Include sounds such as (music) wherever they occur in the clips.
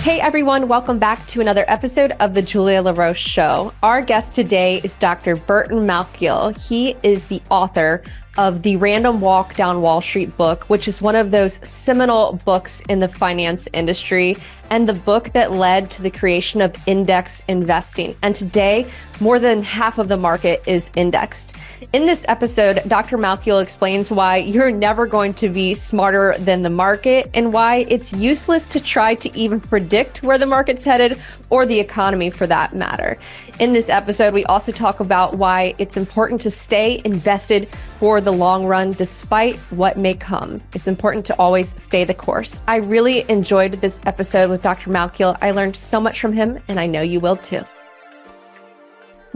Hey everyone, welcome back to another episode of the Julia LaRoche Show. Our guest today is Dr. Burton Malkiel. He is the author of the Random Walk Down Wall Street book, which is one of those seminal books in the finance industry and the book that led to the creation of index investing. And today, more than half of the market is indexed. In this episode, Dr. Malkiel explains why you're never going to be smarter than the market and why it's useless to try to even predict where the market's headed or the economy for that matter. In this episode, we also talk about why it's important to stay invested for the long run despite what may come. It's important to always stay the course. I really enjoyed this episode with Dr. Malkiel. I learned so much from him, and I know you will too.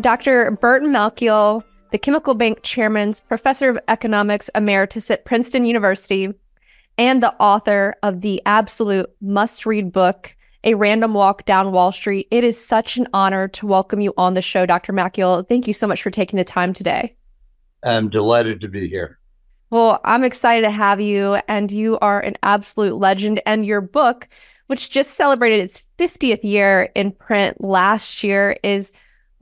Dr. Burton Malkiel, the Chemical Bank Chairman, Professor of Economics Emeritus at Princeton University, and the author of the absolute must read book, a random walk down Wall Street. It is such an honor to welcome you on the show, Dr. Malkiel. Thank you so much for taking the time today. I'm delighted to be here. Well, I'm excited to have you, and you are an absolute legend. And your book, which just celebrated its 50th year in print last year, is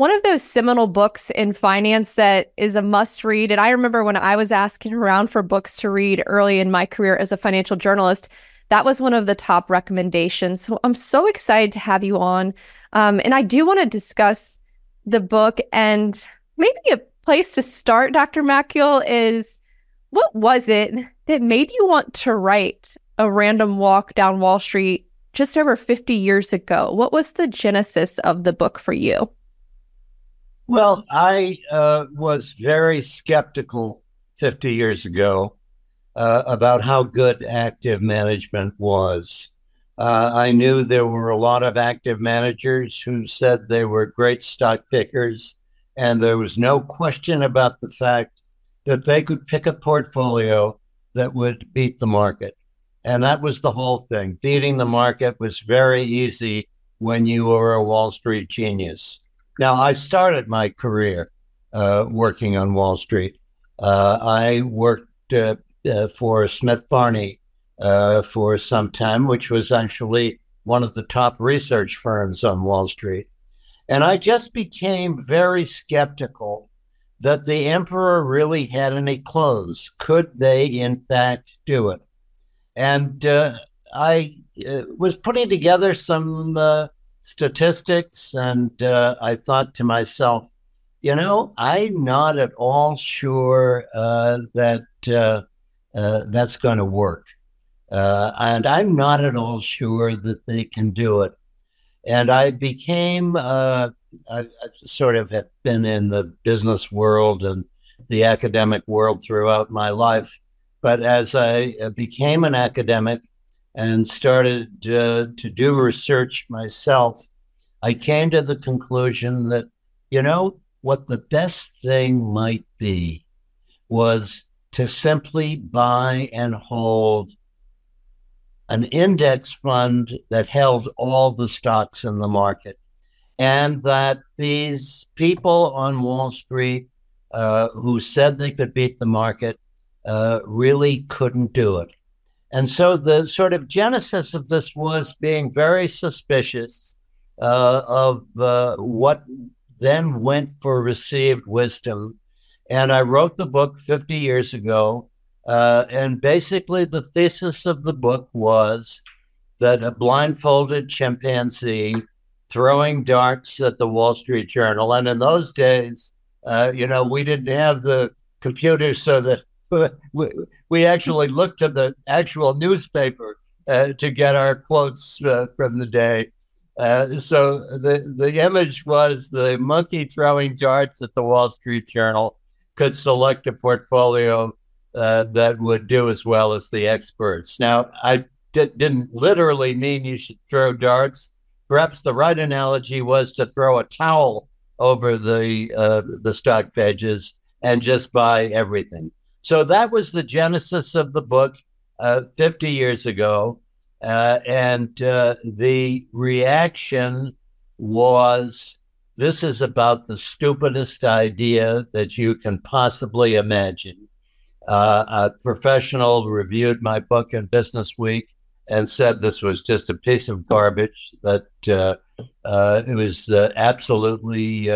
one of those seminal books in finance that is a must read. And I remember when I was asking around for books to read early in my career as a financial journalist, that was one of the top recommendations. So I'm so excited to have you on. Um, and I do want to discuss the book and maybe a place to start, Dr. Malkiel, is what was it that made you want to write a random walk down Wall Street just over 50 years ago? What was the genesis of the book for you? Well, I uh, was very skeptical 50 years ago uh, about how good active management was. Uh, I knew there were a lot of active managers who said they were great stock pickers, and there was no question about the fact that they could pick a portfolio that would beat the market. And that was the whole thing. Beating the market was very easy when you were a Wall Street genius. Now, I started my career uh, working on Wall Street. Uh, I worked uh, uh, for Smith Barney uh, for some time, which was actually one of the top research firms on Wall Street. And I just became very skeptical that the emperor really had any clothes. Could they, in fact, do it? And uh, I uh, was putting together some uh, statistics, and uh, I thought to myself, you know, I'm not at all sure uh, that uh, that's going to work. Uh, and I'm not at all sure that they can do it. And I became, uh, I, I, sort of have been in the business world and the academic world throughout my life. But as I uh, became an academic and started uh, to do research myself, I came to the conclusion that, you know, what the best thing might be was to simply buy and hold an index fund that held all the stocks in the market. And that these people on Wall Street uh, who said they could beat the market uh, really couldn't do it. And so the sort of genesis of this was being very suspicious uh, of uh, what then went for received wisdom and I wrote the book 50 years ago. Uh, and basically, the thesis of the book was that a blindfolded chimpanzee throwing darts at the Wall Street Journal. And in those days, uh, you know, we didn't have the computers so that we, actually looked at the actual newspaper uh, to get our quotes uh, from the day. Uh, so the, the image was the monkey throwing darts at the Wall Street Journal could select a portfolio uh, that would do as well as the experts. Now, I didn't literally mean you should throw darts. Perhaps the right analogy was to throw a towel over the uh, the stock pages and just buy everything. So that was the genesis of the book uh, 50 years ago, uh, and uh, the reaction was this is about the stupidest idea that you can possibly imagine. Uh, a professional reviewed my book in Business Week and said this was just a piece of garbage, that uh, uh, it was absolutely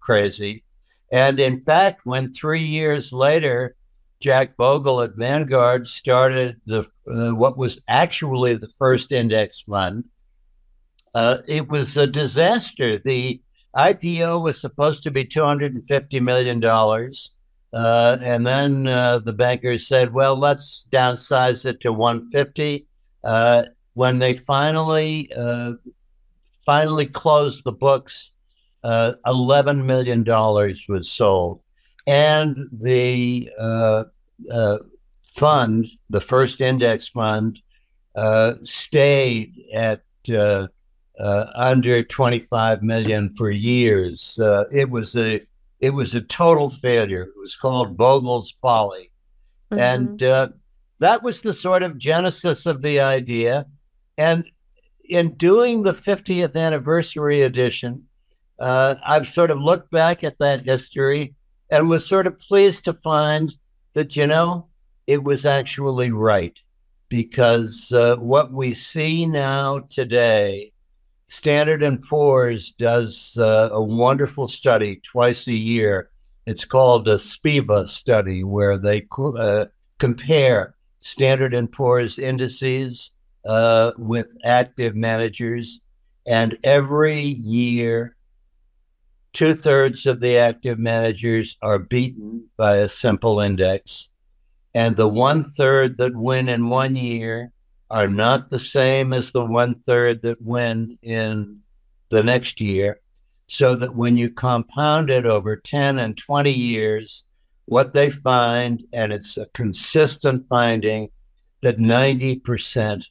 crazy. And in fact, when three years later, Jack Bogle at Vanguard started the uh, what was actually the first index fund, uh, it was a disaster. The IPO was supposed to be $250 million. Uh, and then uh, the bankers said, well, let's downsize it to 150. Uh, when they finally uh, finally closed the books, uh, $11 million was sold. And the uh, fund, the first index fund, stayed at under 25 million for years. it was a it was a total failure. It was called Bogle's Folly. Mm-hmm. And uh, that was the sort of genesis of the idea. And in doing the 50th anniversary edition, uh, I've sort of looked back at that history and was sort of pleased to find that, you know, it was actually right because uh, what we see now today Standard and Poor's does uh, a wonderful study twice a year. It's called a SPIVA study, where they uh, compare Standard and Poor's indices uh, with active managers, and every year, two thirds of the active managers are beaten by a simple index, and the one third that win in one year are not the same as the one third that win in the next year. So that when you compound it over 10 and 20 years, what they find, and it's a consistent finding, that 90%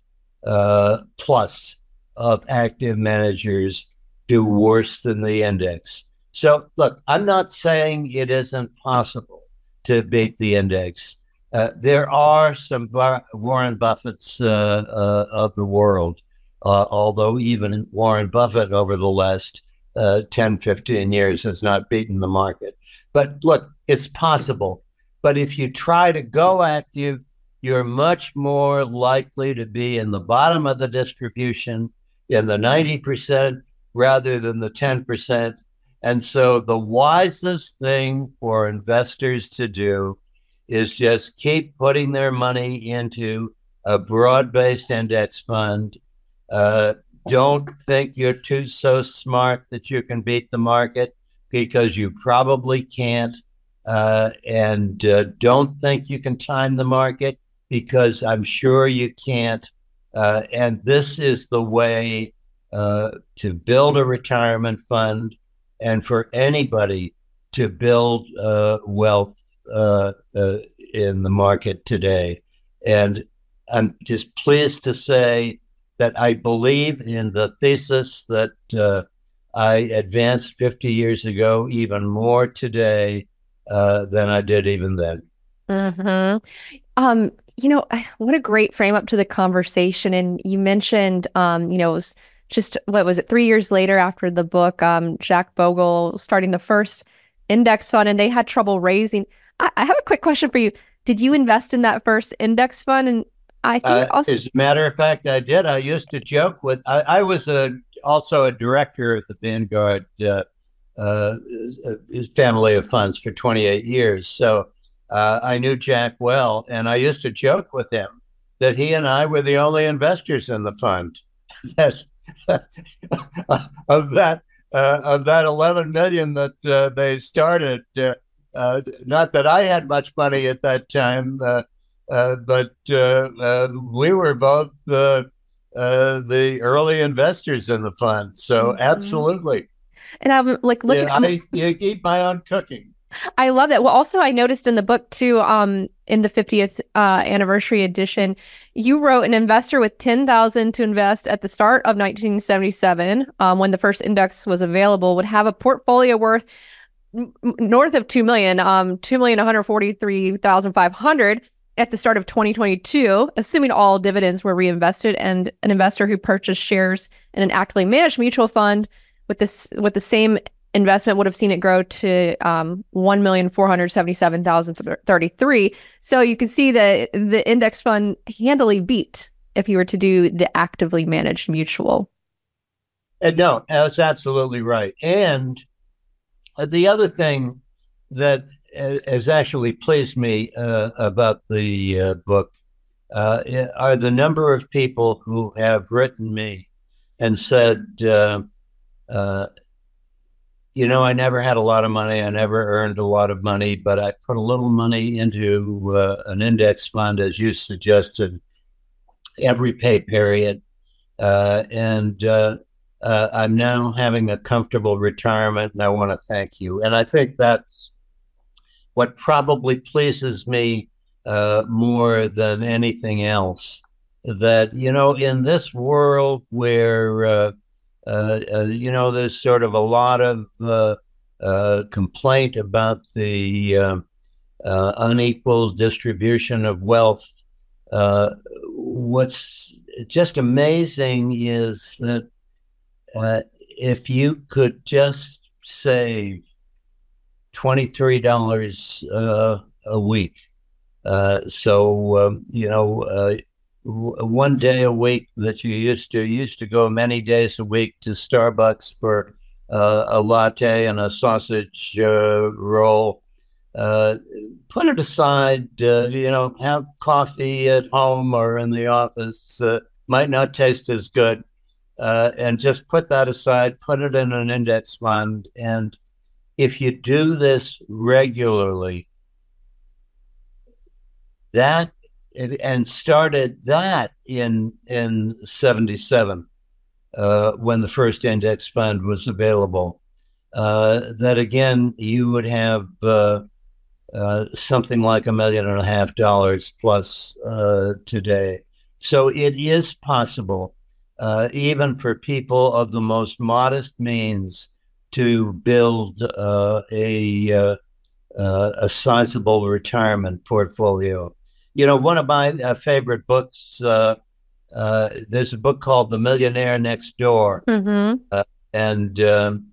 uh, plus of active managers do worse than the index. So, look, I'm not saying it isn't possible to beat the index. Uh, there are some Bar- Warren Buffett's uh, uh, of the world, uh, although even Warren Buffett over the last uh, 10, 15 years has not beaten the market. But look, it's possible. But if you try to go active, you're much more likely to be in the bottom of the distribution in the 90% rather than the 10%. And so the wisest thing for investors to do is just keep putting their money into a broad based index fund. Uh, don't think you're too so smart that you can beat the market because you probably can't. Uh, and uh, don't think you can time the market because I'm sure you can't. Uh, and this is the way uh, to build a retirement fund and for anybody to build uh, wealth uh, uh, in the market today. And I'm just pleased to say that I believe in the thesis that uh, I advanced 50 years ago, even more today uh, than I did even then. Mm-hmm. Um, you know, (sighs) what a great frame up to the conversation. And you mentioned, um, you know, it was just what was it, three years later after the book, um, Jack Bogle starting the first index fund, and they had trouble raising. I, I have a quick question for you. Did you invest in that first index fund? And I think uh, also- as a matter of fact, I did. I used to joke with. I, I was a also a director at the Vanguard uh, uh, family of funds for 28 years. So uh, I knew Jack well, and I used to joke with him that he and I were the only investors in the fund. (laughs) that (laughs) of that uh, of that 11 million that uh, they started. Uh, uh, not that I had much money at that time, uh, uh, but we were both the the early investors in the fund. So mm-hmm. absolutely. And I'm like looking. Yeah, I, you eat my own cooking. I love that. Well, also I noticed in the book too, um, in the 50th uh, anniversary edition, you wrote an investor with 10,000 to invest at the start of 1977, um, when the first index was available, would have a portfolio worth north of 2 million, um, 2,143,500 at the start of 2022, assuming all dividends were reinvested and an investor who purchased shares in an actively managed mutual fund with this with the same investment would have seen it grow to um, 1,477,033. So you can see that the index fund handily beat if you were to do the actively managed mutual. Uh, no, that's absolutely right. And uh, the other thing that uh, has actually pleased me uh, about the uh, book uh, are the number of people who have written me and said, you know, I never had a lot of money. I never earned a lot of money, but I put a little money into uh, an index fund, as you suggested, every pay period. Uh, and uh, uh I'm now having a comfortable retirement, and I want to thank you. And I think that's what probably pleases me uh, more than anything else. That, you know, in this world where uh, you know, there's sort of a lot of uh, complaint about the um, unequal distribution of wealth. what's just amazing is that if you could just save $23 uh, a week. Uh, so, um, you know, uh, one day a week that you used to you used to go many days a week to Starbucks for uh, a latte and a sausage uh, roll. Uh, put it aside. Uh, you know, have coffee at home or in the office. Might not taste as good, uh, and just put that aside. Put it in an index fund, and if you do this regularly, that and started that in in 77 uh, when the first index fund was available. Uh, that again you would have uh, uh something like a million and a half dollars plus uh, today. So it is possible uh, even for people of the most modest means to build a a sizable retirement portfolio you know, one of my uh, favorite books. Uh, uh, there's a book called The Millionaire Next Door, mm-hmm. Uh, and um,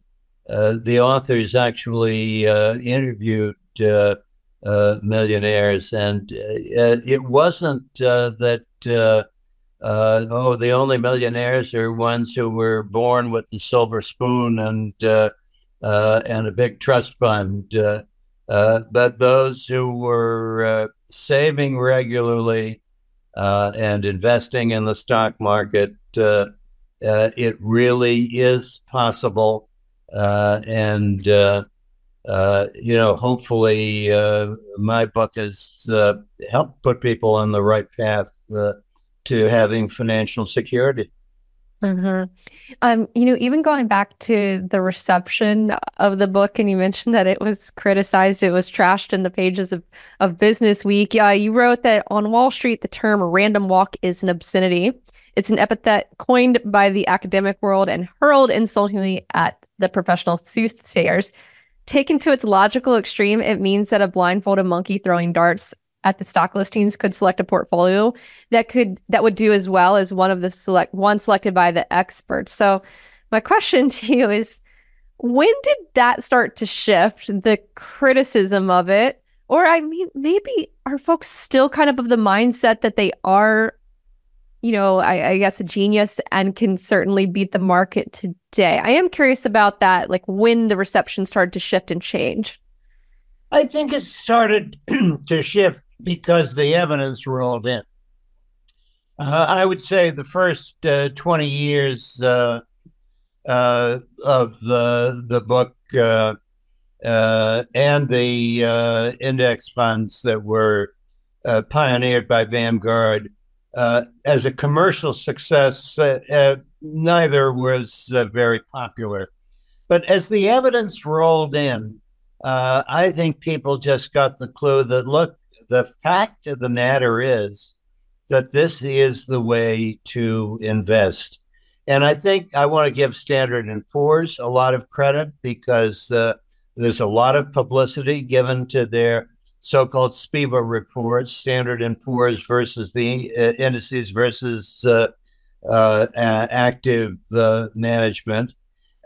uh, the authors actually uh, interviewed millionaires, and it wasn't that. oh, the only millionaires are ones who were born with the silver spoon and and a big trust fund. but those who were saving regularly uh, and investing in the stock market, uh, uh, it really is possible. Uh, and, uh, uh, you know, hopefully my book has helped put people on the right path to having financial security. Mm-hmm. Um, you know, even going back to the reception of the book, and you mentioned that it was criticized, it was trashed in the pages of, of Business Week. Uh, you wrote that on Wall Street, the term random walk is an obscenity. It's an epithet coined by the academic world and hurled insultingly at the professional soothsayers. Taken to its logical extreme, it means that a blindfolded monkey throwing darts at the stock listings could select a portfolio that could that would do as well as one of the select one selected by the experts. So my question (laughs) to you is when did that start to shift the criticism of it? Or I mean maybe are folks still kind of of the mindset that they are you know, I, I, guess a genius and can certainly beat the market today. I am curious about that, like when the reception started to shift and change. I think it started (clears throat) to shift because the evidence rolled in. Uh, I would say the first uh, 20 years uh, uh of the, the book uh, uh, and the index funds that were pioneered by Vanguard as a commercial success, neither was very popular. But as the evidence rolled in, I think people just got the clue that look, the fact of the matter is that this is the way to invest. And I think I want to give Standard and Poor's a lot of credit because uh, there's a lot of publicity given to their so-called SPIVA reports, Standard and Poor's versus the uh, indices versus uh, uh active uh, management,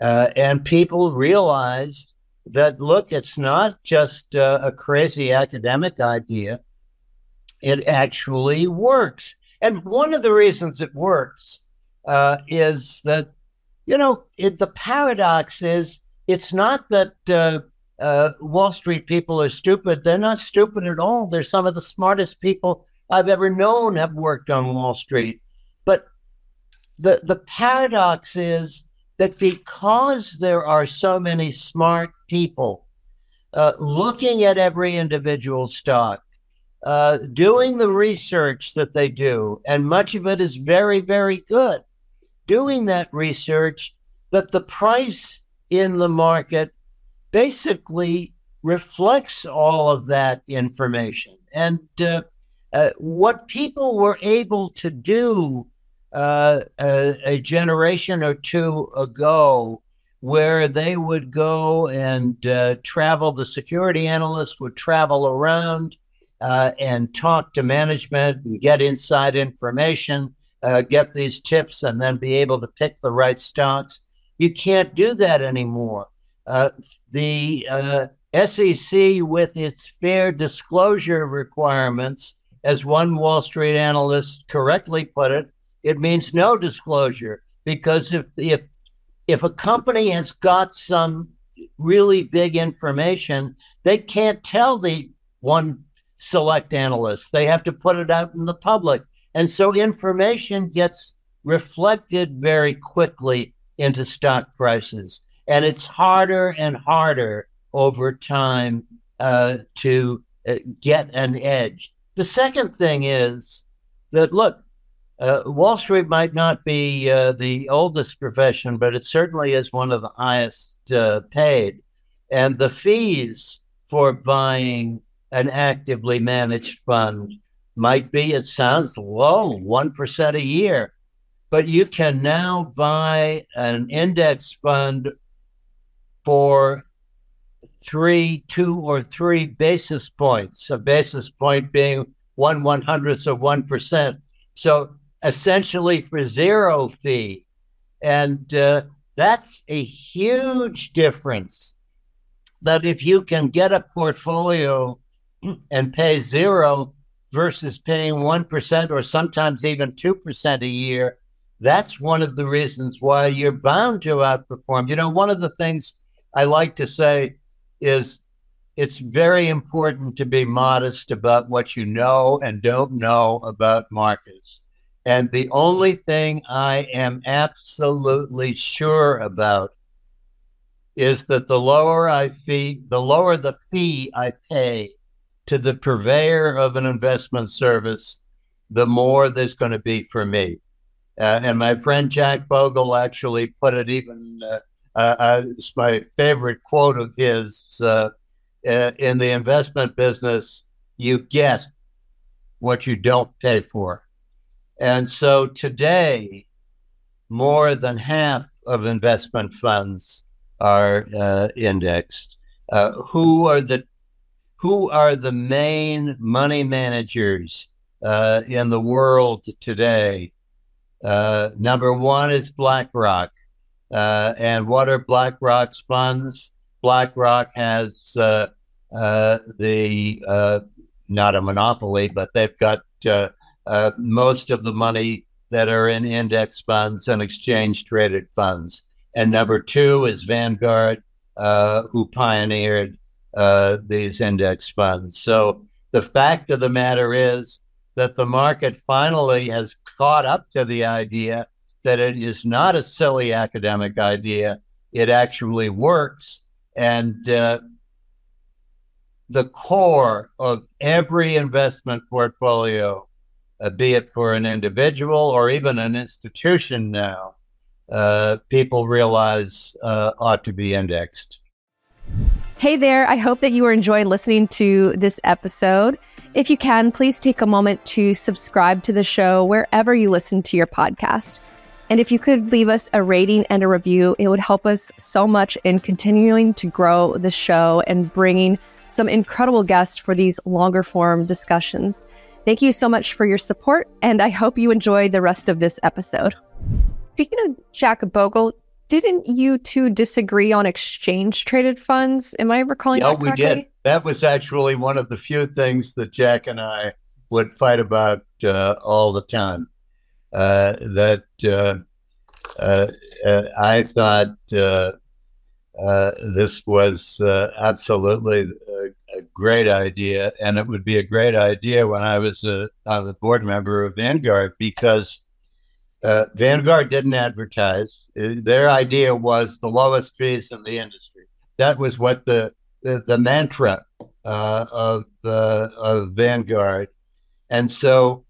uh, and people realized that look, it's not just uh, a crazy academic idea, it actually works. And one of the reasons it works uh, is that, you know, it, the paradox is it's not that uh, uh, Wall Street people are stupid. They're not stupid at all. They're some of the smartest people I've ever known have worked on Wall Street. But the the paradox is that because there are so many smart people uh, looking at every individual stock, uh, doing the research that they do, and much of it is very, very good. Doing that research, that the price in the market basically reflects all of that information. And uh, uh, what people were able to do uh, a, a, generation or two ago, where they would go and uh, travel, the security analyst would travel around uh, and talk to management and get inside information, uh, get these tips, and then be able to pick the right stocks. You can't do that anymore. Uh, the uh, SEC, with its fair disclosure requirements, as one Wall Street analyst correctly put it, it means no disclosure because if if if a company has got some really big information, they can't tell the one select analyst. They have to put it out in the public. And so information gets reflected very quickly into stock prices. And it's harder and harder over time uh, to uh, get an edge. The second thing is that, look, uh, Wall Street might not be uh, the oldest profession, but it certainly is one of the highest uh, paid. And the fees for buying an actively managed fund might be, it sounds low, 1% a year. But you can now buy an index fund for three, two or three basis points, a basis point being one one hundredth of one percent. So essentially for zero fee. And uh, that's a huge difference. That if you can get a portfolio and pay zero versus paying 1% or sometimes even 2% a year, that's one of the reasons why you're bound to outperform. You know, one of the things I like to say is it's very important to be modest about what you know and don't know about markets. And the only thing I am absolutely sure about is that the lower I fee, the lower the fee I pay to the purveyor of an investment service, the more there's going to be for me. Uh, and my friend Jack Bogle actually put it even uh, uh, uh, it's my favorite quote of his uh, uh, in the investment business you get what you don't pay for. And so today, more than half of investment funds are uh, indexed. Uh, who are the who are the main money managers in the world today? number one is BlackRock. Uh, and what are BlackRock's funds? BlackRock has uh, uh, the uh, not a monopoly, but they've got uh, uh, most of the money that are in index funds and exchange traded funds. And number two is Vanguard, who pioneered these index funds. So the fact of the matter is that the market finally has caught up to the idea that it is not a silly academic idea. It actually works. And uh, the core of every investment portfolio, uh, be it for an individual or even an institution now, uh, people realize uh, ought to be indexed. Hey there, I hope that you are enjoying listening to this episode. If you can, please take a moment to subscribe to the show wherever you listen to your podcast. And if you could leave us a rating and a review, it would help us so much in continuing to grow the show and bringing some incredible guests for these longer form discussions. Thank you so much for your support, and I hope you enjoy the rest of this episode. Speaking of Jack Bogle, didn't you two disagree on exchange traded funds? Am I recalling yeah, we did. That was actually one of the few things that Jack and I would fight about uh, all the time. Uh, that uh, uh, I thought this was absolutely a, a, great idea, and it would be a great idea when I was a, on the board member of Vanguard because uh, Vanguard didn't advertise. Their idea was the lowest fees in the industry. That was what the the, the mantra uh, of uh, of Vanguard, and so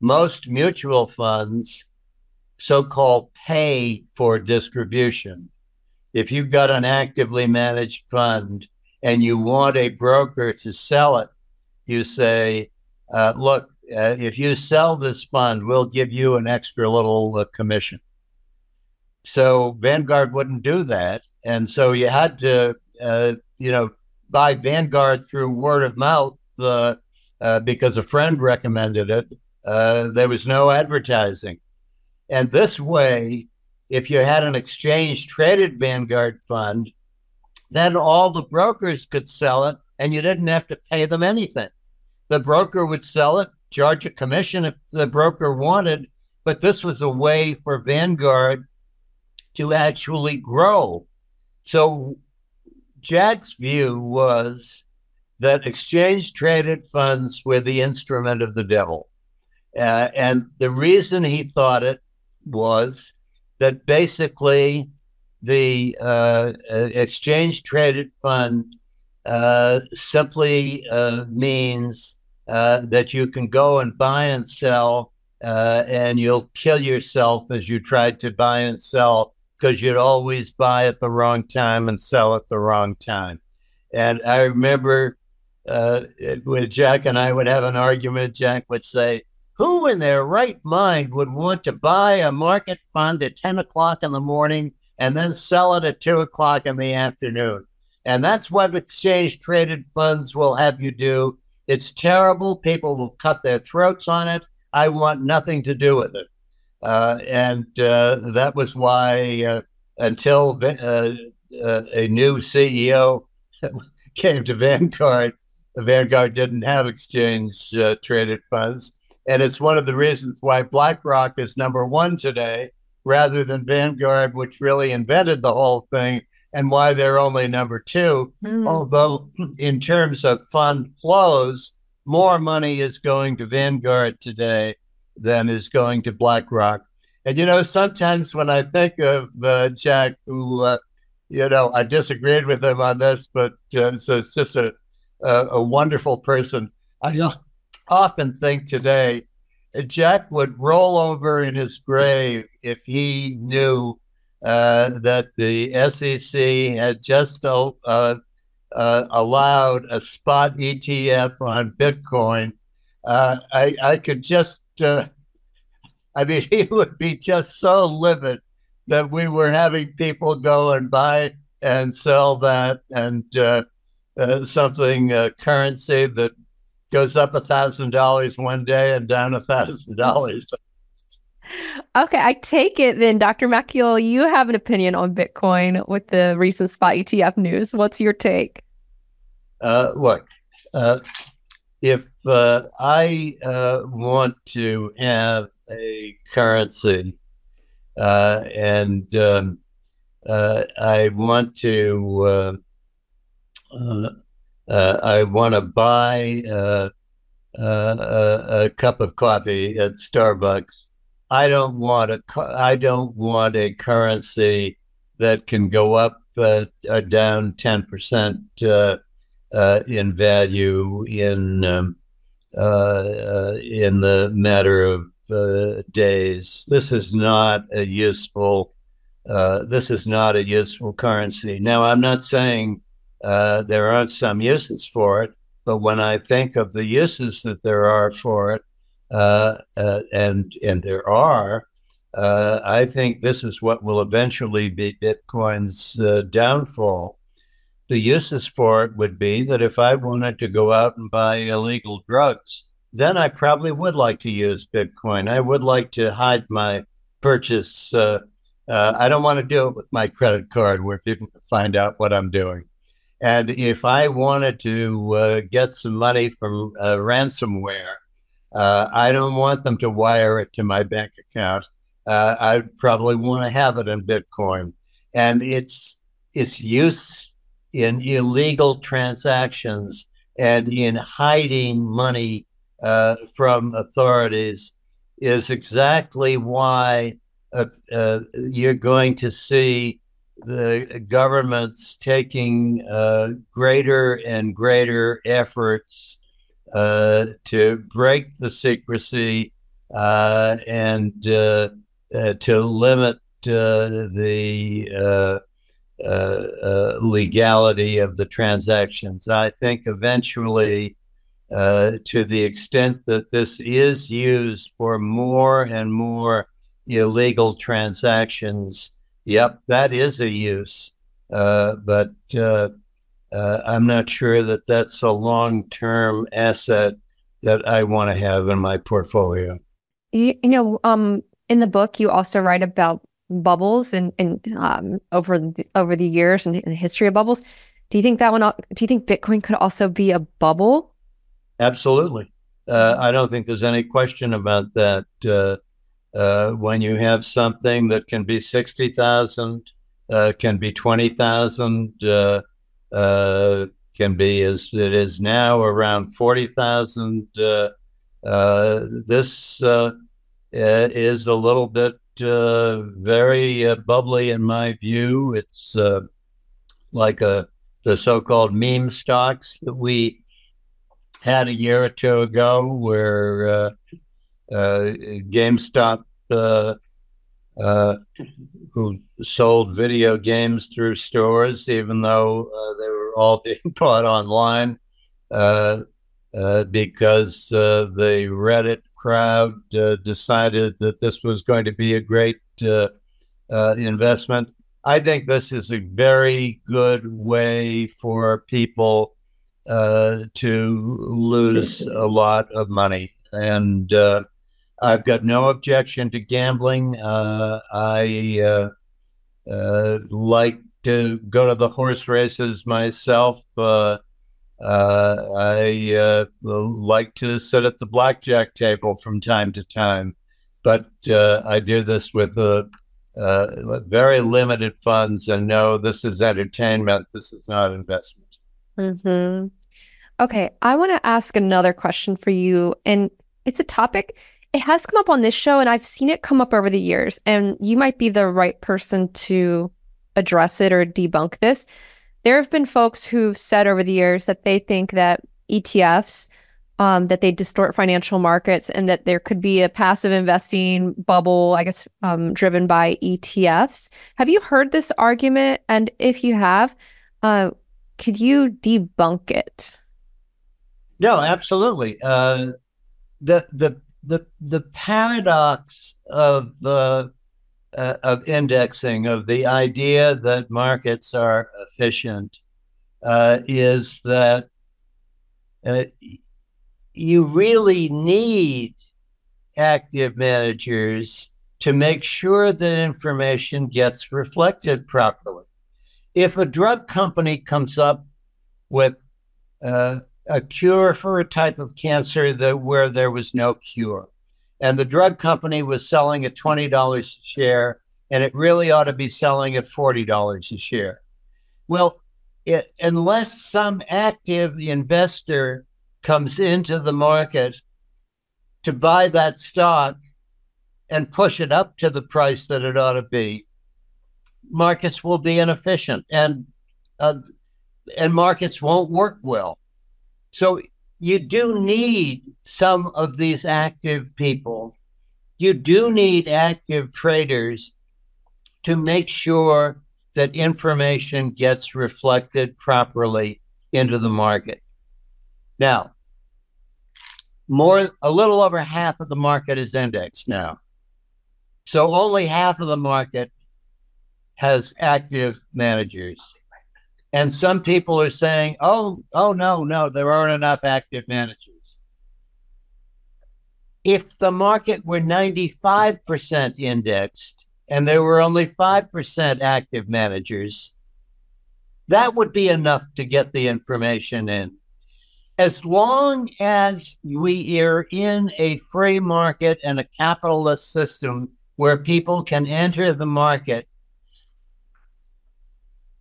most mutual funds, so-called, pay for distribution. If you've got an actively managed fund and you want a broker to sell it, you say, uh, "Look, uh, if you sell this fund, we'll give you an extra little uh, commission. So Vanguard wouldn't do that. And so you had to, uh, you know, buy Vanguard through word of mouth uh, uh, because a friend recommended it. There was no advertising. And this way, if you had an exchange traded Vanguard fund, then all the brokers could sell it and you didn't have to pay them anything. The broker would sell it, charge a commission if the broker wanted, but this was a way for Vanguard to actually grow. So Jack's view was that exchange traded funds were the instrument of the devil. Uh, and the reason he thought it was that basically the uh, exchange traded fund uh, simply uh, means uh, that you can go and buy and sell, uh, and you'll kill yourself as you try to buy and sell because you'd always buy at the wrong time and sell at the wrong time. And I remember uh, when Jack and I would have an argument, Jack would say, Who in their right mind would want to buy a market fund at 10 o'clock in the morning and then sell it at 2 o'clock in the afternoon? And that's what exchange traded funds will have you do it's terrible. People will cut their throats on it. I want nothing to do with it. Uh, and uh, that was why, uh, until uh, uh, a new CEO (laughs) came to Vanguard, Vanguard didn't have exchange uh, traded funds. And it's one of the reasons why BlackRock is number one today rather than Vanguard, which really invented the whole thing and why they're only number two. Mm. Although, in terms of fund flows, more money is going to Vanguard today than is going to BlackRock. And, you know, sometimes when I think of uh, Jack, who, uh, you know, I disagreed with him on this, but uh, so it's just a, a, a wonderful person. I often think today, Jack would roll over in his grave if he knew uh, that the SEC had just uh, uh, allowed a spot ETF on Bitcoin. Uh, I, I could just, uh, I mean, (laughs) he would be just so livid that we were having people go and buy and sell that and something currency that goes up a thousand dollars one day and down a thousand (laughs) dollars Okay, I take it then, Dr. Malkiel, you have an opinion on Bitcoin with the recent spot ETF news. What's your take? Uh, look, uh, if uh, I uh, want to have a currency uh, and um, uh, I want to, I want to buy a, a cup of coffee at Starbucks I don't want a I don't want a currency that can go up uh, or down ten percent uh, uh, in value in um, uh, uh, in the matter of uh, days. This is not a useful. this is not a useful currency. Now, I'm not saying there aren't some uses for it, but when I think of the uses that there are for it, uh, uh, and and there are. Uh, I think this is what will eventually be Bitcoin's uh, downfall. The uses for it would be that if I wanted to go out and buy illegal drugs, then I probably would like to use Bitcoin. I would like to hide my purchase. Uh, uh, I don't want to do it with my credit card where people can find out what I'm doing. And if I wanted to get some money from ransomware, Uh, I don't want them to wire it to my bank account. Uh, I probably want to have it in Bitcoin, and its its use in illegal transactions and in hiding money uh, from authorities is exactly why uh, uh, you're going to see the governments taking uh, greater and greater efforts uh, to break the secrecy uh, and uh, to limit the legality of the transactions. I think eventually uh, to the extent that this is used for more and more illegal transactions, yep, that is a use. Uh, but uh, uh I'm not sure that that's a long term asset that I want to have in my portfolio. You, you, know, um, in the book, you also write about bubbles and, and um, over the, over the years and the history of bubbles. Do you think that one? Do you think Bitcoin could also be a bubble? Absolutely. Uh, I don't think there's any question about that. Uh, uh, when you have something that can be 60,000, uh, can be 20,000, uh, uh, can be as it is now around 40,000. this is a little bit very bubbly in my view. It's like a the so-called meme stocks that we had a year or two ago where uh, uh, GameStop, uh, uh, who sold video games through stores, even though uh, they were all (laughs) being bought online, uh, because the Reddit crowd decided that this was going to be a great investment. I think this is a very good way for people uh, to lose a lot of money. And uh, I've got no objection to gambling. Uh, I uh, uh, like to go to the horse races myself. I like to sit at the blackjack table from time to time, but I do this with very limited funds and know this is entertainment. This is not investment. Mm-hmm. Okay, I want to ask another question for you. And it's a topic, it has come up on this show, and I've seen it come up over the years. And you might be the right person to address it or debunk this. There have been folks who've said over the years that they think that ETFs, um, that they distort financial markets and that there could be a passive investing bubble, I guess, um, driven by ETFs. Have you heard this argument? And if you have, uh, could you debunk it? No, absolutely. Uh, the the the the paradox of uh, uh, of indexing of the idea that markets are efficient uh, is that uh, you really need active managers to make sure that information gets reflected properly. If a drug company comes up with uh, a cure for a type of cancer that where there was no cure. And the drug company was selling at $20 a share, and it really ought to be selling at $40 a share. Well, it, unless some active investor comes into the market to buy that stock and push it up to the price that it ought to be, markets will be inefficient and uh, and markets won't work well. So you do need some of these active people. You do need active traders to make sure that information gets reflected properly into the market. Now, more a little over half of the market is indexed now. So only half of the market has active managers. And some people are saying, oh, oh, no, no, there aren't enough active managers. If the market were 95% indexed and there were only 5% active managers, that would be enough to get the information in. as long as we are in a free market and a capitalist system where people can enter the market,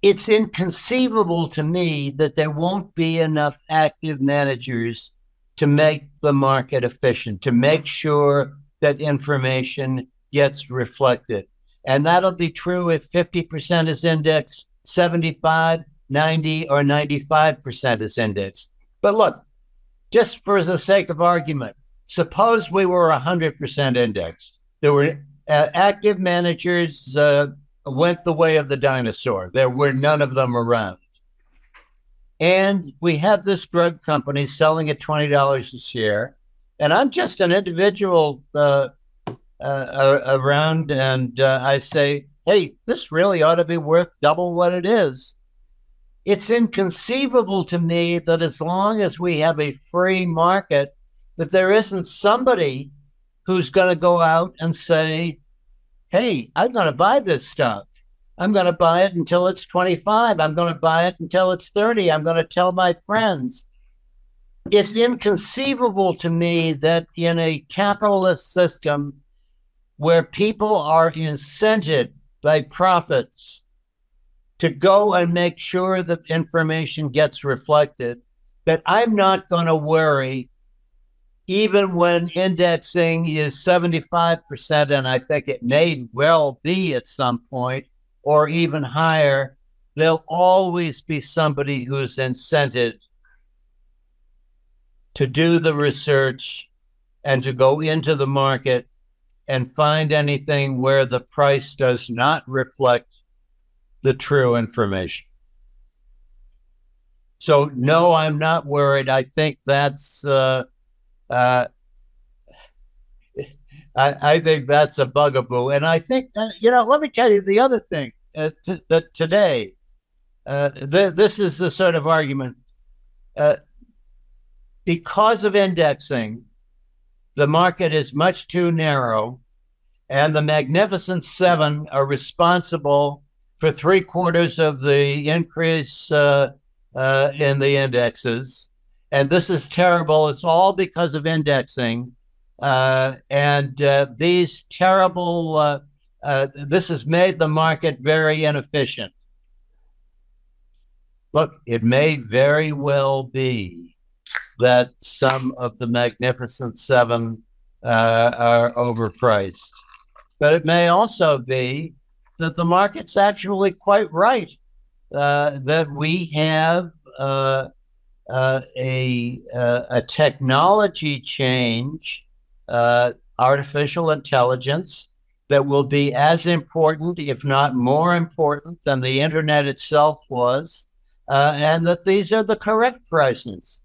it's inconceivable to me that there won't be enough active managers to make the market efficient, to make sure that information gets reflected. And that'll be true if 50% is indexed, 75, 90, or 95% is indexed. But look, just for the sake of argument, suppose we were 100% indexed. There were uh, active managers uh, went the way of the dinosaur. There were none of them around. And we have this drug company selling at $20 a share. And I'm just an individual uh, uh around, and uh, I say, hey, this really ought to be worth double what it is. It's inconceivable to me that as long as we have a free market, that there isn't somebody who's going to go out and say, hey, I'm going to buy this stuff. I'm going to buy it until it's 25. I'm going to buy it until it's 30. I'm going to tell my friends. It's inconceivable to me that in a capitalist system where people are incented by profits to go and make sure that information gets reflected, that I'm not going to worry, even when indexing is 75%, and I think it may well be at some point, or even higher, there'll always be somebody who's incented to do the research and to go into the market and find anything where the price does not reflect the true information. So, no, I'm not worried. I think that's, uh, uh, I, I, think that's a bugaboo. And I think, uh, you know, let me tell you the other thing uh, t- that today, uh, th- this is the sort of argument. Uh, because of indexing, the market is much too narrow, and the Magnificent Seven are responsible for three quarters of the increase uh, uh, in the indexes. And this is terrible. It's all because of indexing. Uh, and uh, these terrible, uh, uh, this has made the market very inefficient. Look, it may very well be that some of the Magnificent Seven are overpriced. But it may also be that the market's actually quite right uh, that we have uh, uh, a uh, a technology change, uh, artificial intelligence, that will be as important, if not more important, than the internet itself was, uh, and that these are the correct prices.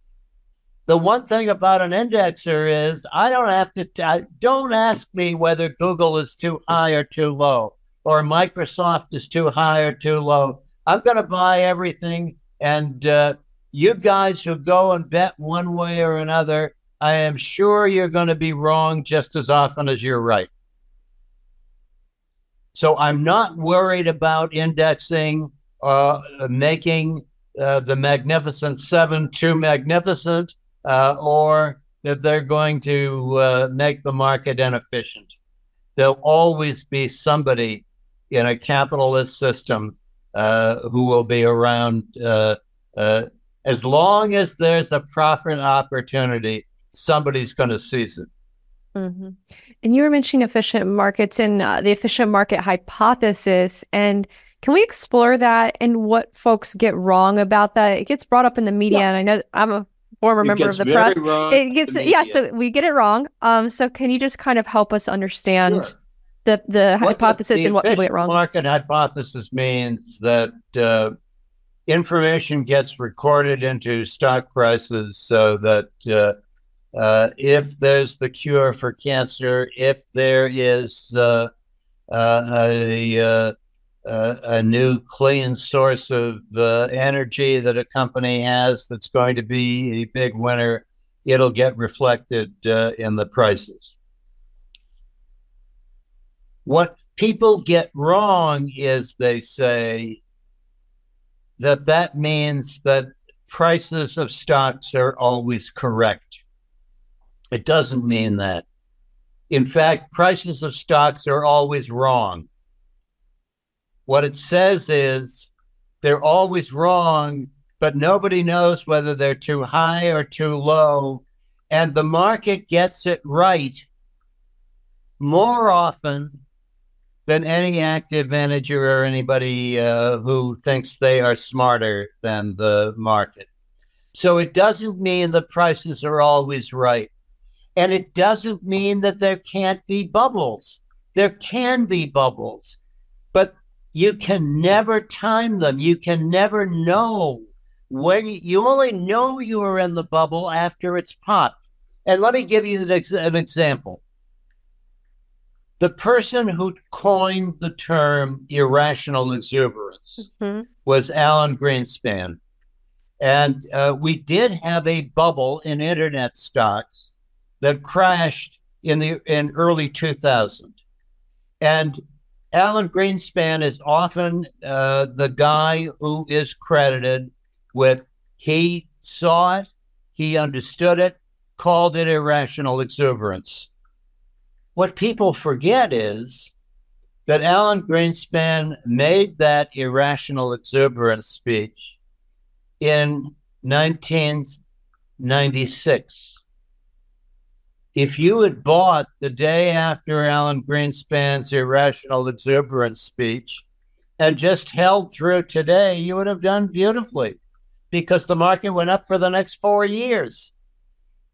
The one thing about an indexer is I don't have to. T- don't ask me whether Google is too high or too low or Microsoft is too high or too low. I'm going to buy everything. And uh, you guys who go and bet one way or another, I am sure you're going to be wrong just as often as you're right. So I'm not worried about indexing, uh, making uh, the Magnificent Seven too magnificent, uh, or that they're going to uh, make the market inefficient. There'll always be somebody in a capitalist system uh, who will be around uh, uh, as long as there's a profit opportunity. Somebody's going to seize it. Mm-hmm. And you were mentioning efficient markets and uh, the efficient market hypothesis. And can we explore that and what folks get wrong about that? It gets brought up in the media, yeah. and I know I'm a former member of the press. It gets yeah, so we get it wrong. Um, so can you just kind of help us understand sure the the what hypothesis the, the and what people get wrong. Market hypothesis means that uh, information gets recorded into stock prices so that uh, uh, if there's the cure for cancer, if there is uh, uh, a, uh, a new clean source of energy that a company has that's going to be a big winner, it'll get reflected in the prices. What people get wrong is they say that that means that prices of stocks are always correct. It doesn't mean that. In fact, prices of stocks are always wrong. What it says is they're always wrong, but nobody knows whether they're too high or too low. And the market gets it right more often than any active manager or anybody uh, who thinks they are smarter than the market. So it doesn't mean the prices are always right. And it doesn't mean that there can't be bubbles. There can be bubbles, but you can never time them. You can never know when you only know you are in the bubble after it's popped. And let me give you an, ex- an example. The person who coined the term irrational exuberance mm-hmm. was Alan Greenspan. And uh, we did have a bubble in internet stocks that crashed in the in early 2000. And Alan Greenspan is often uh, the guy who is credited with he saw it, he understood it, called it irrational exuberance. What people forget is that Alan Greenspan made that irrational exuberance speech in 1996. If you had bought the day after Alan Greenspan's irrational exuberance speech and just held through today, you would have done beautifully because the market went up for the next four years.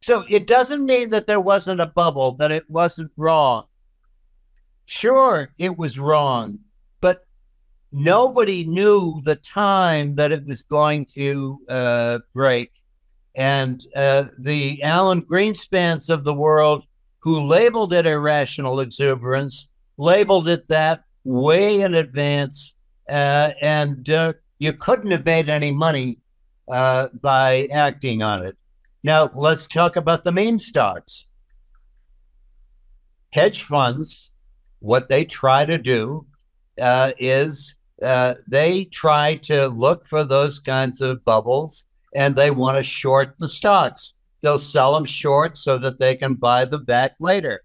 So it doesn't mean that there wasn't a bubble, that it wasn't wrong. Sure, it was wrong, but nobody knew the time that it was going to uh, break. And uh, the Alan Greenspans of the world, who labeled it irrational exuberance, labeled it that way in advance. Uh, and uh, you couldn't have made any money uh, by acting on it. Now, let's talk about the meme stocks. Hedge funds, what they try to do uh, is uh, they try to look for those kinds of bubbles and they want to short the stocks. They'll sell them short so that they can buy them back later.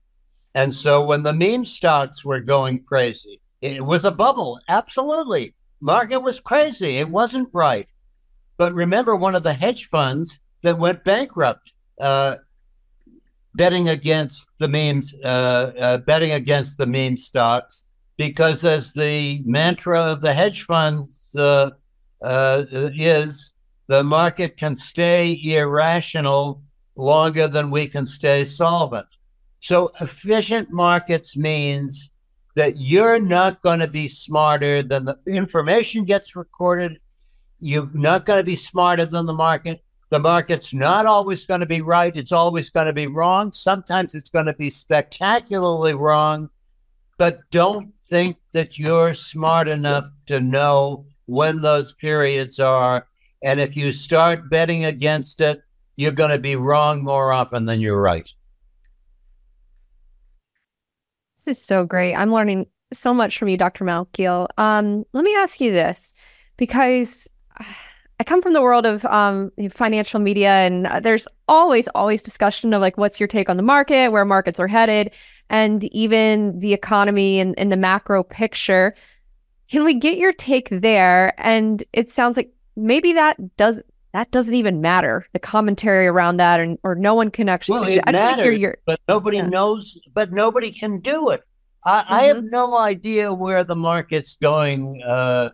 And so when the meme stocks were going crazy, it was a bubble. Absolutely. Market was crazy. It wasn't right. But remember, one of the hedge funds that went bankrupt uh, betting against the memes, uh, uh, betting against the meme stocks, because as the mantra of the hedge funds uh, uh, is, the market can stay irrational longer than we can stay solvent. So efficient markets means that you're not going to be smarter than the information gets recorded. You're not going to be smarter than the market. The market's not always going to be right. It's always going to be wrong. Sometimes it's going to be spectacularly wrong. But don't think that you're smart enough to know when those periods are. And if you start betting against it, you're going to be wrong more often than you're right. This is so great. I'm learning so much from you, Dr. Malkiel. Um, let me ask you this because I come from the world of um, financial media, and uh, there's always, always discussion of like, what's your take on the market, where markets are headed, and even the economy and, and the macro picture. Can we get your take there? And it sounds like maybe that does that doesn't even matter. The commentary around that, and or no one can actually. Well, it I matters, your, but nobody yeah. knows. But nobody can do it. I, mm-hmm. I, have mm-hmm. no idea where the market's going. Uh,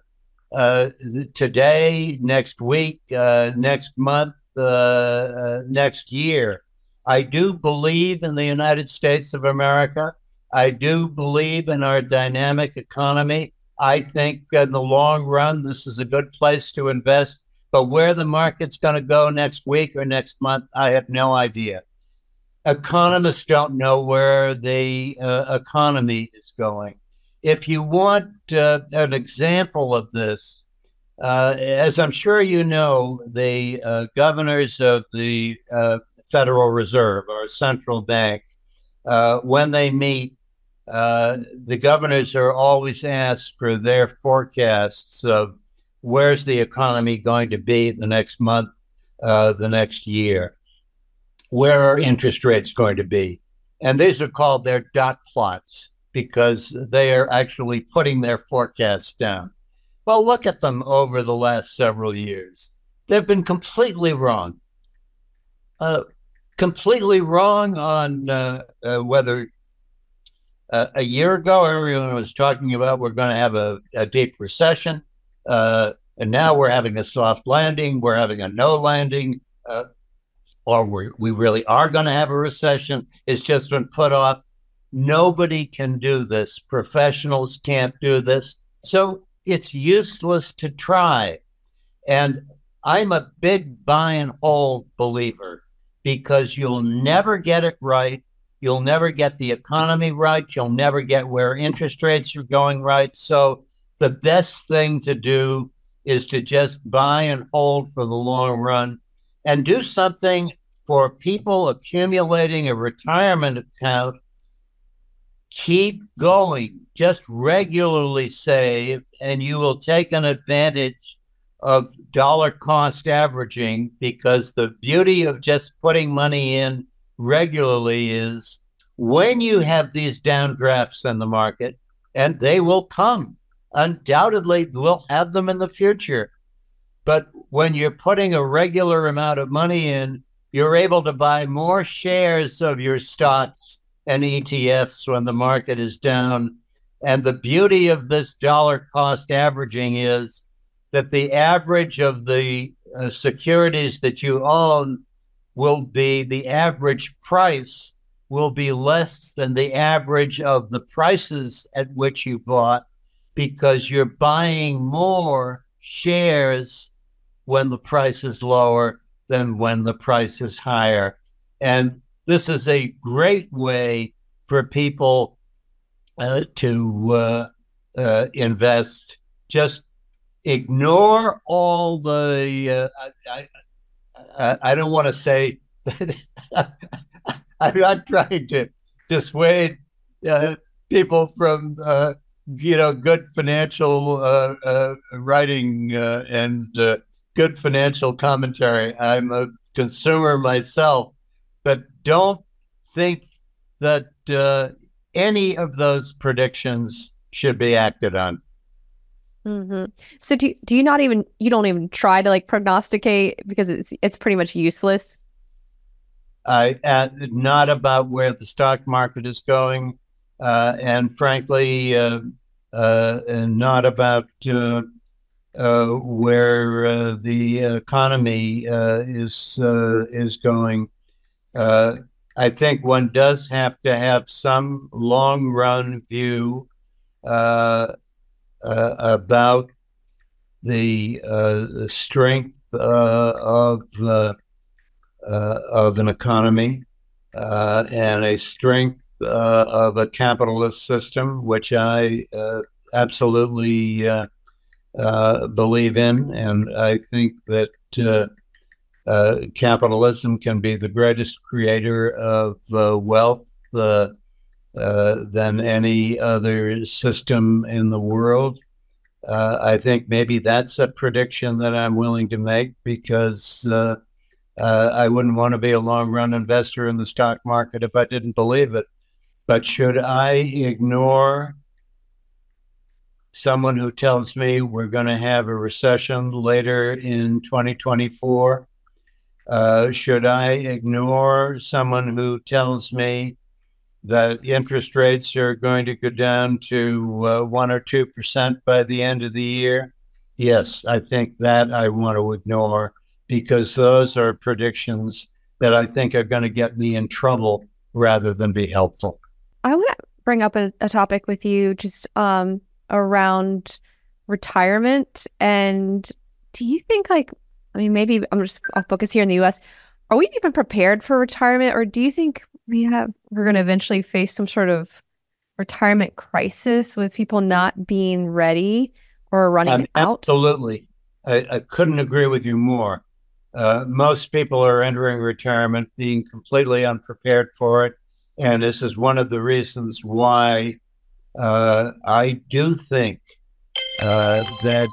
uh, today, next week, uh, next month, uh, uh, next year. I do believe in the United States of America. I do believe in our dynamic economy. I think in the long run, this is a good place to invest. But where the market's going to go next week or next month, I have no idea. Economists don't know where the uh, economy is going if you want uh, an example of this, uh, as I'm sure you know, the uh, governors of the uh, Federal Reserve, our central bank, uh, when they meet, uh, the governors are always asked for their forecasts of where's the economy going to be the next month the next year. Where are interest rates going to be? And these are called their dot plots because they are actually putting their forecasts down. Well, look at them over the last several years. They've been completely wrong. Uh, completely wrong on uh, uh, whether uh, a year ago everyone was talking about we're going to have a, a deep recession. Uh, and now we're having a soft landing, we're having a no landing, uh, or we we really are going to have a recession. It's just been put off. Nobody can do this. Professionals can't do this. So it's useless to try. And I'm a big buy and hold believer because you'll never get it right. You'll never get the economy right. You'll never get where interest rates are going right. So the best thing to do is to just buy and hold for the long run and do something for people accumulating a retirement account. Keep going, just regularly save, and you will take an advantage of dollar cost averaging because the beauty of just putting money in regularly is when you have these downdrafts in the market, and they will come. Undoubtedly, we'll have them in the future. But when you're putting a regular amount of money in, you're able to buy more shares of your stocks and ETFs when the market is down. And the beauty of this dollar cost averaging is that the average of the uh, securities that you own will be the average price will be less than the average of the prices at which you bought because you're buying more shares when the price is lower than when the price is higher. And this is a great way for people uh, to uh, uh, invest. Just ignore all the. Uh, I, I, I, don't want to say that (laughs) I'm not trying to dissuade uh, people from uh, you know good financial writing and good financial commentary. I'm a consumer myself, but don't think that uh, any of those predictions should be acted on. Mm-hmm. So do do you not even you don't even try to like prognosticate because it's it's pretty much useless. I uh, not about where the stock market is going, uh, and frankly, uh, uh and not about uh, uh, where the economy is is going. I think one does have to have some long run view uh, about the uh, strength uh, of uh, uh, of an economy and a strength of a capitalist system, which I absolutely believe in, and I think that. Uh, capitalism can be the greatest creator of uh, wealth uh, uh, than any other system in the world. Uh, I think maybe that's a prediction that I'm willing to make because I wouldn't want to be a long run investor in the stock market if I didn't believe it. But should I ignore someone who tells me we're going to have a recession later in 2024? Uh, should I ignore someone who tells me that interest rates are going to go down to uh, one or two percent by the end of the year. Yes, I think that I want to ignore because those are predictions that I think are going to get me in trouble rather than be helpful. I want to bring up a, a topic with you just um, around retirement. And do you think, like, I mean, maybe I'm just, I'll focus here in the US. Are we even prepared for retirement? Or do you think we have we're going to eventually face some sort of retirement crisis with people not being ready or running um, out absolutely I, I, couldn't agree with you more uh, most people are entering retirement being completely unprepared for it and this is one of the reasons why uh, i do think uh, that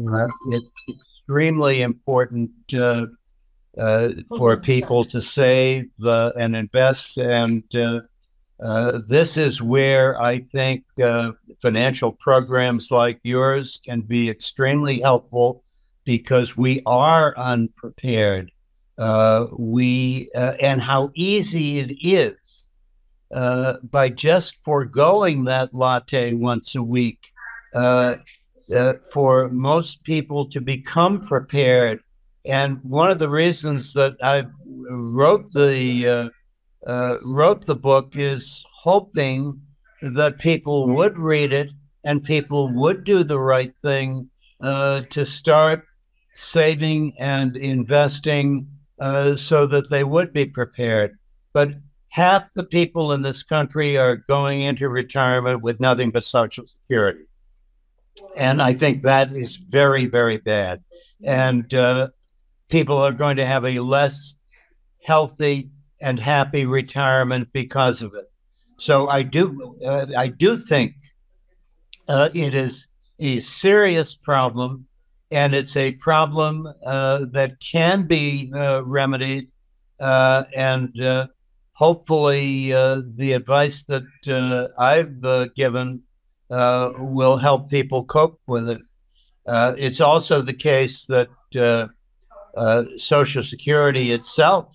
uh, it's extremely important uh, uh, for people to save uh, and invest. And uh, uh, this is where I think financial programs like yours can be extremely helpful because we are unprepared. we and how easy it is by just foregoing that latte once a week uh, for most people to become prepared. And one of the reasons that I wrote the uh, uh, wrote the book is hoping that people would read it and people would do the right thing uh, to start saving and investing uh, so that they would be prepared. But half the people in this country are going into retirement with nothing but Social Security. And I think that is very, very bad. And uh, people are going to have a less healthy and happy retirement because of it. So I do, uh, I do think uh, it is a serious problem, and it's a problem uh, that can be uh, remedied. Uh, and hopefully, the advice that I've given uh, will help people cope with it. Uh, it's also the case that uh, uh Social Security itself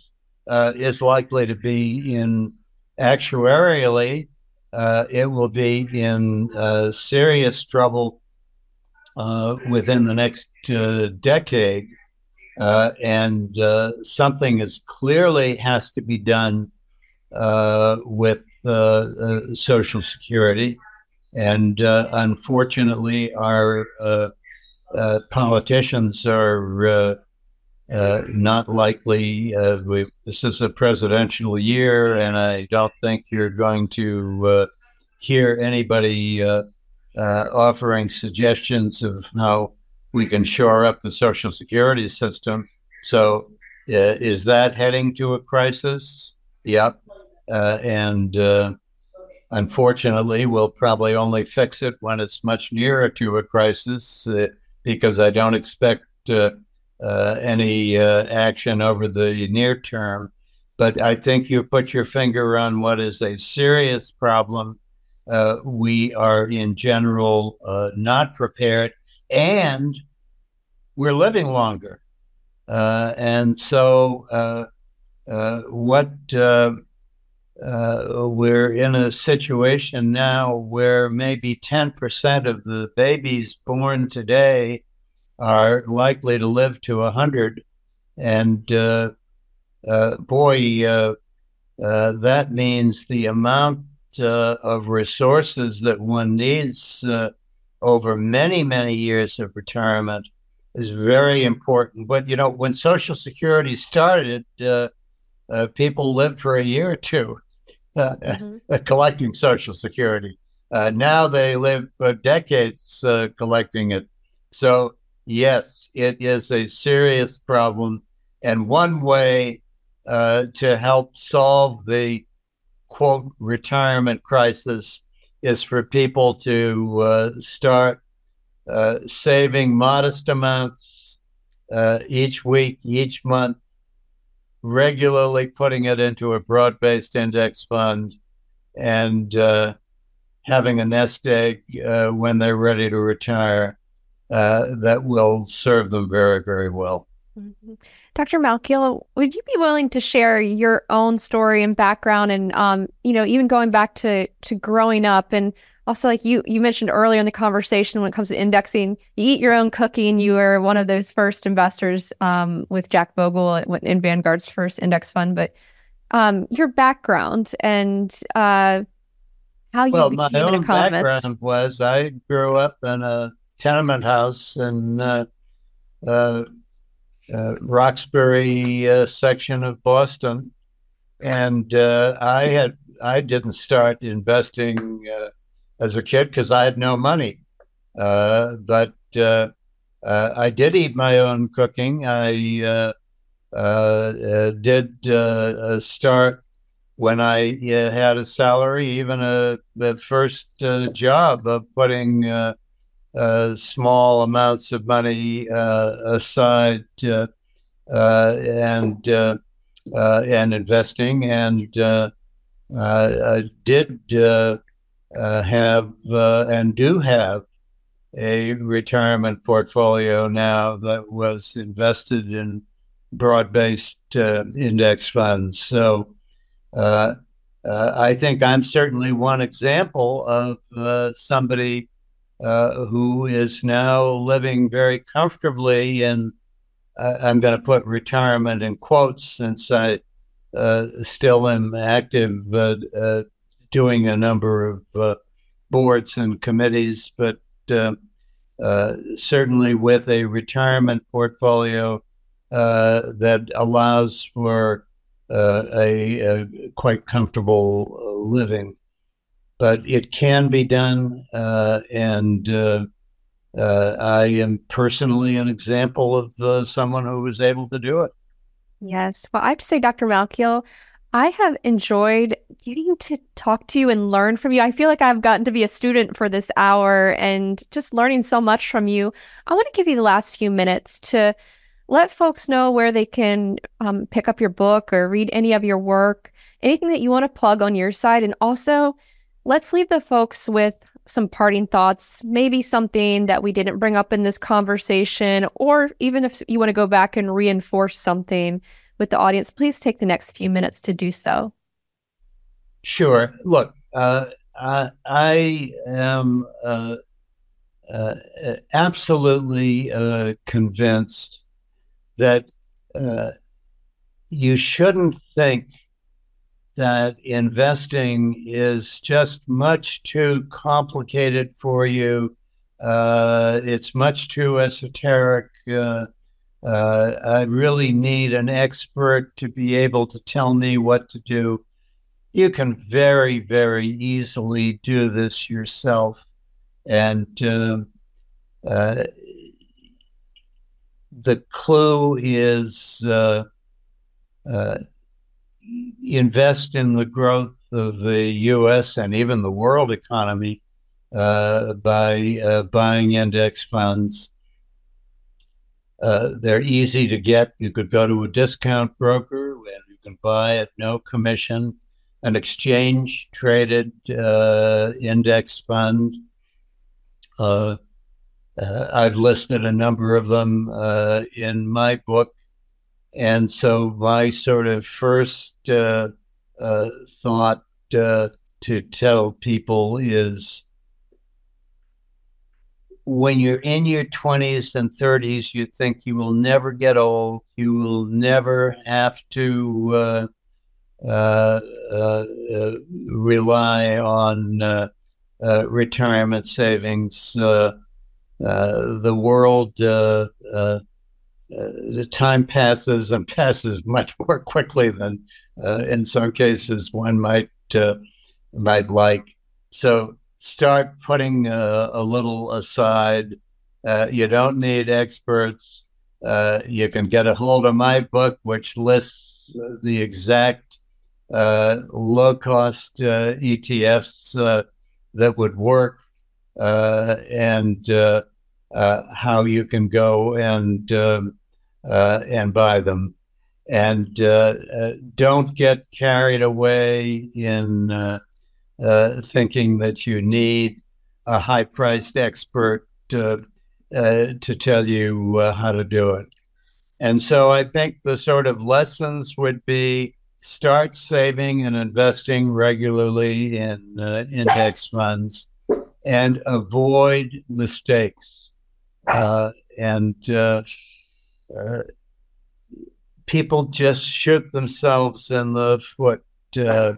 uh, is likely to be in actuarially, uh, it will be in serious trouble within the next decade. and something is clearly has to be done with Social Security. And uh, unfortunately, our uh, uh, politicians are uh, uh, not likely. Uh, we, this is a presidential year, and I don't think you're going to hear anybody offering suggestions of how we can shore up the Social Security system. So, is that heading to a crisis? Yep. and Unfortunately, we'll probably only fix it when it's much nearer to a crisis uh, because I don't expect uh, uh, any uh, action over the near term. But I think you put your finger on what is a serious problem. Uh, we are, in general, not prepared, and we're living longer. and so, what uh, we're in a situation now where maybe 10% of the babies born today are likely to live to 100. And uh, uh, boy, uh, uh, that means the amount uh, of resources that one needs over many, many years of retirement is very important. But, you know, when Social Security started, people lived for a year or two uh, mm-hmm. (laughs) Uh, collecting Social Security. Uh, now they live for decades uh, collecting it. So, yes, it is a serious problem. And one way uh, to help solve the quote retirement crisis is for people to uh, start saving modest amounts each week, each month, regularly putting it into a broad based index fund and uh, having a nest egg uh, when they're ready to retire uh, that will serve them very, very well. Mm-hmm. Dr. Malkiel, would you be willing to share your own story and background and um, you know, even going back to to growing up and also like you you mentioned earlier in the conversation when it comes to indexing you eat your own cooking. You were one of those first investors um, with jack bogle in vanguard's first index fund. But um, your background and uh, how you well, became my an own economist. background was i grew up in a tenement house in uh, uh, uh roxbury uh, section of boston. And uh, i had i didn't start investing as a kid because I had no money. Uh, but uh, uh, I did eat my own cooking. I uh, uh, uh, did uh, uh, start when I uh, had a salary, even a the first job of putting small amounts of money aside and and investing, and did have and do have a retirement portfolio now that was invested in broad-based index funds. So. Uh, I think I'm certainly one example of uh, somebody uh, who is now living very comfortably in, uh, I'm going to put retirement in quotes since I uh, still am active uh, uh, doing a number of boards and committees, but certainly with a retirement portfolio that allows for a, a, quite comfortable living but it can be done. Uh, and uh, uh, I am personally an example of uh, someone who was able to do it. Yes. Well, I have to say, Dr. Malkiel, I have enjoyed getting to talk to you and learn from you. I feel like I've gotten to be a student for this hour and just learning so much from you. I want to give you the last few minutes to let folks know where they can um, pick up your book or read any of your work, anything that you want to plug on your side, and also let's leave the folks with some parting thoughts, maybe something that we didn't bring up in this conversation, or even if you want to go back and reinforce something with the audience, please take the next few minutes to do so. Sure. Look, uh, I, I, am uh, uh, absolutely uh, convinced that uh, you shouldn't think that investing is just much too complicated for you. Uh, it's much too esoteric. Uh, uh, I really need an expert to be able to tell me what to do. You can very, very easily do this yourself. And uh, uh, the clue is uh, invest in the growth of the U.S. and even the world economy uh, by uh, buying index funds. Uh, they're easy to get. You could go to a discount broker and you can buy at no commission an exchange traded uh, index fund. Uh, uh, I've listed a number of them in my book. And so my sort of first uh, uh, thought uh, to tell people is when you're in your 20s and 30s, you think you will never get old, you will never have to uh, uh, uh, rely on retirement savings. the world uh, the time passes and (laughs) passes much more quickly than uh, in some cases one might uh, might like. So start putting uh, a little aside. Uh, you don't need experts. Uh, you can get a hold of my book, which lists the exact low cost ETFs that would work and how you can go and um, uh, and buy them. And uh, uh, don't get carried away in uh, uh, thinking that you need a high priced expert to, to tell you how to do it. And so I think the sort of lessons would be start saving and investing regularly in uh, index funds and avoid mistakes. Uh, and uh, uh, people just shoot themselves in the foot. Uh,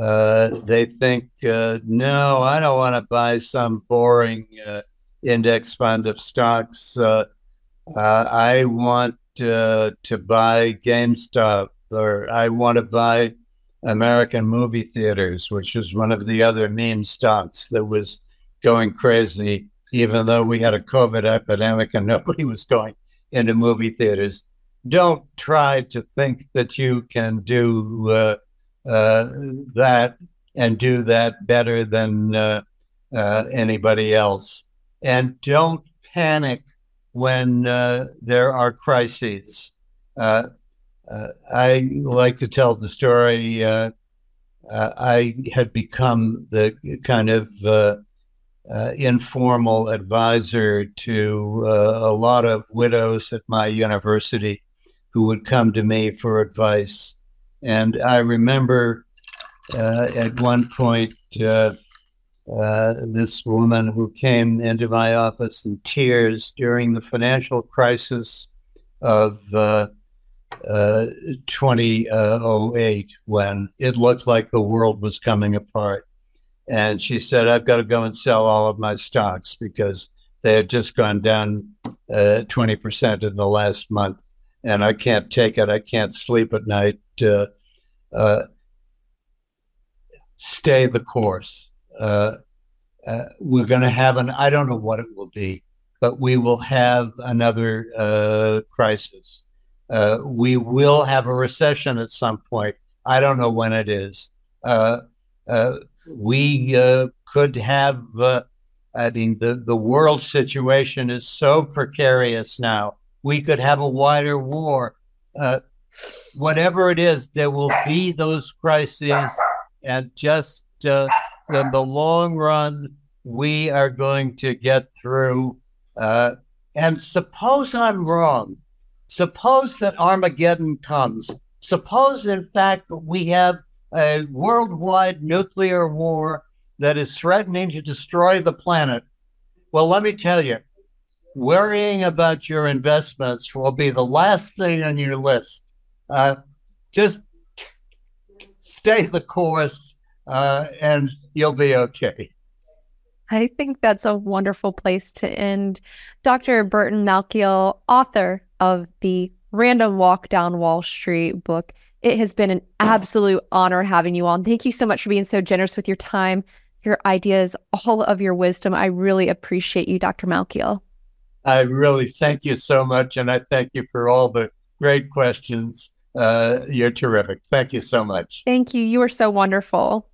uh, they think, uh, no, I don't want to buy some boring uh, index fund of stocks. I want to buy GameStop or I want to buy American movie theaters, which was one of the other meme stocks that was going crazy, even though we had a COVID epidemic and (laughs) nobody was going into movie theaters. Don't try to think that you can do uh, uh, that and do that better than uh, uh anybody else. and don't panic when uh, there are crises. Uh, uh, I like to tell the story. Uh, uh, I had become the kind of uh, informal advisor to a lot of widows at my university who would come to me for advice. And I remember at one point, uh, this woman who came into my office in tears during the financial crisis of uh, uh, 2008 when it looked like the world was coming apart. And she said, I've got to go and sell all of my stocks because they had just gone down 20% uh, in the last month. And I can't take it. I can't sleep at night. Uh, uh, stay the course uh, uh, we're going to have an, I don't know what it will be, but we will have another uh, crisis. Uh, we will have a recession at some point. I don't know when it is. Uh, uh, we could have, I mean, the, the world situation is so precarious now. We could have a wider war. Whatever it is, there will be those crises. And just in the long run, we are going to get through. Uh, and suppose I'm wrong. Suppose that Armageddon comes. Suppose, in fact, we have a worldwide nuclear war that is threatening to destroy the planet. Well, let me tell you, worrying about your investments will be the last thing on your list. Uh, just stay the course uh, and you'll be okay. I think that's a wonderful place to end. Dr. Burton Malkiel, author of the Random Walk Down Wall Street book. It has been an absolute honor having you on. Thank you so much for being so generous with your time, your ideas, all of your wisdom. I really appreciate you, Dr. Malkiel. I really thank you so much. And I thank you for all the great questions. Uh, you're terrific. Thank you so much. Thank you. You are so wonderful.